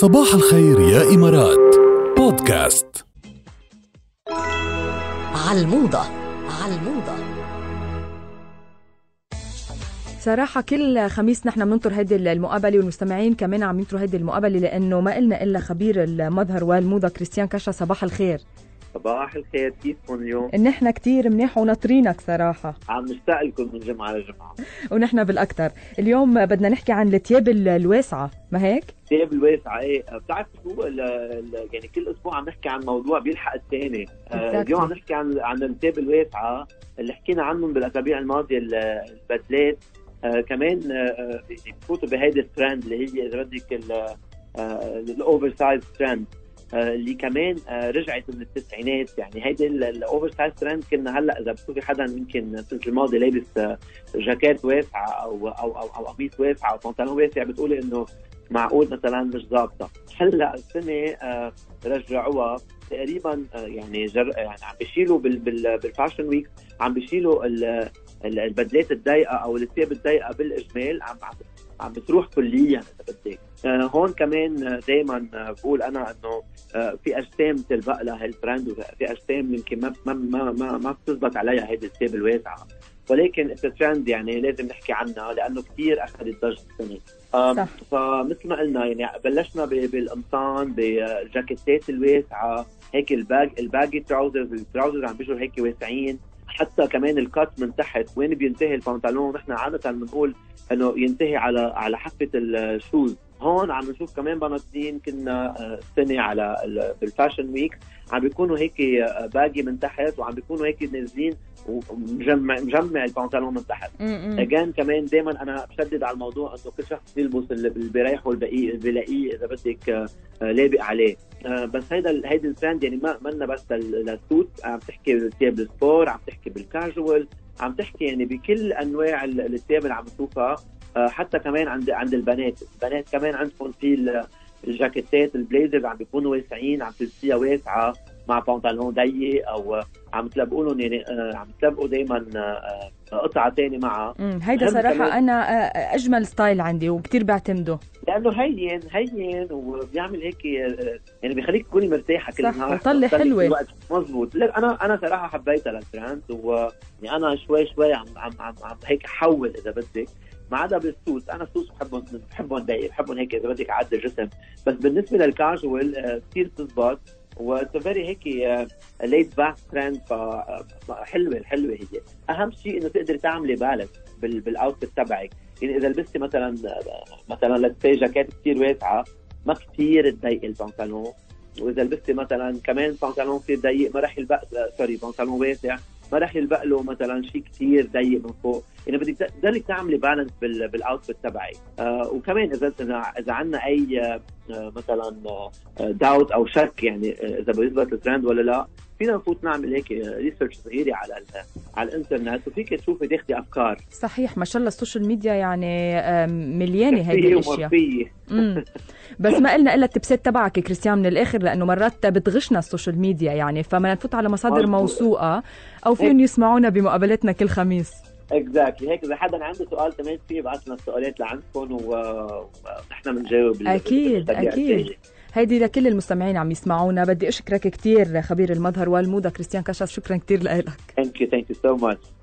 صباح الخير يا إمارات. بودكاست. عالموضة عالموضة صراحة كل خميس نحن بننطر هيدي المقابلة والمستمعين كمان عم ينطروا هيدي المقابلة لأنه ما إلنا إلا خبير المظهر والموضة كريستيان كشا صباح الخير. صباح الخير كيفكم اليوم؟ نحن كتير منيح وناطرينك صراحة. عم نشتاق لكم من جمعة لجمعة. ونحن بالأكثر اليوم بدنا نحكي عن التياب الواسعة ما هيك؟ التياب الواسعة إيه بتعرف شو؟ ال- ال- يعني كل أسبوع عم نحكي عن موضوع بيلحق الثاني. آه،. اليوم عم نحكي عن عن التياب الواسعة اللي حكينا عنهم بالأسابيع الماضية ال- البدلات. آه كمان آه، آه، بفوتوا بهيدي الترند اللي هي إذا بدك ال oversize trend اللي كمان آه، رجعت من التسعينات. يعني هيدي ال oversize trend كنا هلأ إذا بتشوفي حدا يمكن السنة الماضية لابس آه، جاكيت واسعة أو أو أو, أو قميص واسع أو بنطلون واسع بتقولي إنه معقول مثلا مش ظابطة. هلأ السنة آه، رجعوها تقريبا آه، يعني جر... يعني عم بيشيلوا بال... بال... بال fashion week عم بيشيلوا ال... ال- البدلات الضيقة أو الثياب الضيقة بالإجمال عم عم بتروح كليا إذا بدك. آه، هون كمان دائما بقول أنا إنه آه، في أجسام تلبق لها هالترند وفي أجسام يمكن ما ما ما ما, ما بتزبط عليها هيدي الثياب الواسعة. ولكن الترند يعني لازم نحكي عنها لأنه كثير أخذت ضجة السنة. فمثل ما قلنا يعني بلشنا بالقمصان بالجاكيتات الواسعة هيك ال bag ال baggy trousers ال trousers عم بيجوا هيك واسعين. حتى كمان ال cut من تحت وين بينتهي البنطلون؟ نحن عادة بنقول إنه ينتهي على على حافة ال shoes هون عم نشوف كمان بناطيل كنا آه، السنة على ال- بال fashion week. عم بيكونوا هيك آه، baggy من تحت وعم بيكونوا هيك نازلين ومجمع مجمع البنطلون من تحت. again كمان دائما أنا بشدد على الموضوع إنه كل شخص بيلبس اللي بيريحه والبقية بيلاقيه إذا بدك آه، لابق عليه. بس هيدا هيدي الترند يعني ما منا بس لل- لل suit. عم تحكي بالثياب ال sport عم تحكي بالكاجوال عم تحكي يعني بكل أنواع ال- الثياب اللي عم نشوفها آه، حتى كمان عند عند البنات. البنات كمان عندهم في ال- الجاكيتات ال blazers عم بيكونوا واسعين عم تلبسيها واسعة. مع بنطلون ضيق أو عم تلبقوا لهم يعني آه، عم تلبقوا دائما قطعة ثانية معها. هيدا كمان- أنا آه، أجمل style عندي وكتير بعتمده. لأنه هين هين وبيعمل هيك آه، يعني بيخليك تكوني مرتاحة كل صح، نهار وطلة بتضلك حلوة. الوقت. مزبوط لا أنا أنا صراحة حبيتها للترند ويعني أنا شوي شوي عم عم عم, عم هيك أحول إذا بدك. ما عدا بالسوس أنا السوس بحبهم بحبهم ضيق بحبهم هيك إذا بدك قد الجسم بس بالنسبة للكاجوال آه، كثير بتزبط. و it's very هيك laid back trend فحلوه حلوة هي. أهم شيء إنه تقدري تعملي balance بال outfit تبعك. يعني إذا لبستي مثلا مثلا let's say جاكيت كثير واسعة ما كثير تضيق البنطلون. وإذا لبستي مثلا كمان بنطلون كثير ضيق ما راح يلبق sorry بنطلون واسع. ما راح يلبق له مثلا شيء كثير ضيق من فوق. يعني بدك تقدري تعملي balance بال بال outfit تبعك آه وكمان اذا اذا عندنا أي آه مثلا داوت أو شك يعني آه، إذا بيزبط الترند ولا لا فينا نفوت نعمل هيك research صغيرة على على الإنترنت وفيك تشوفي تاخذي أفكار صحيح ما شاء الله ال social media يعني آم، مليانة هيدي. مم. بس ما قلنا إلا ال tips تبعك يا كريستيان من الآخر لأنه مرات بتغشنا ال social media يعني فما نفوت على مصادر. موثوقة أو فيهم يسمعونا بمقابلتنا كل خميس اكزاكتلي هيك إذا حدا عنده سؤال كمان فيه يبعث لنا السؤالات لعندكم ونحن بنجاوب أكيد. الجاية. هيدي لكل المستمعين عم يسمعونا. بدي أشكرك كثير خبير المظهر والموضة كريستيان كشف شكرا كثير لك. Thank you, thank you so much.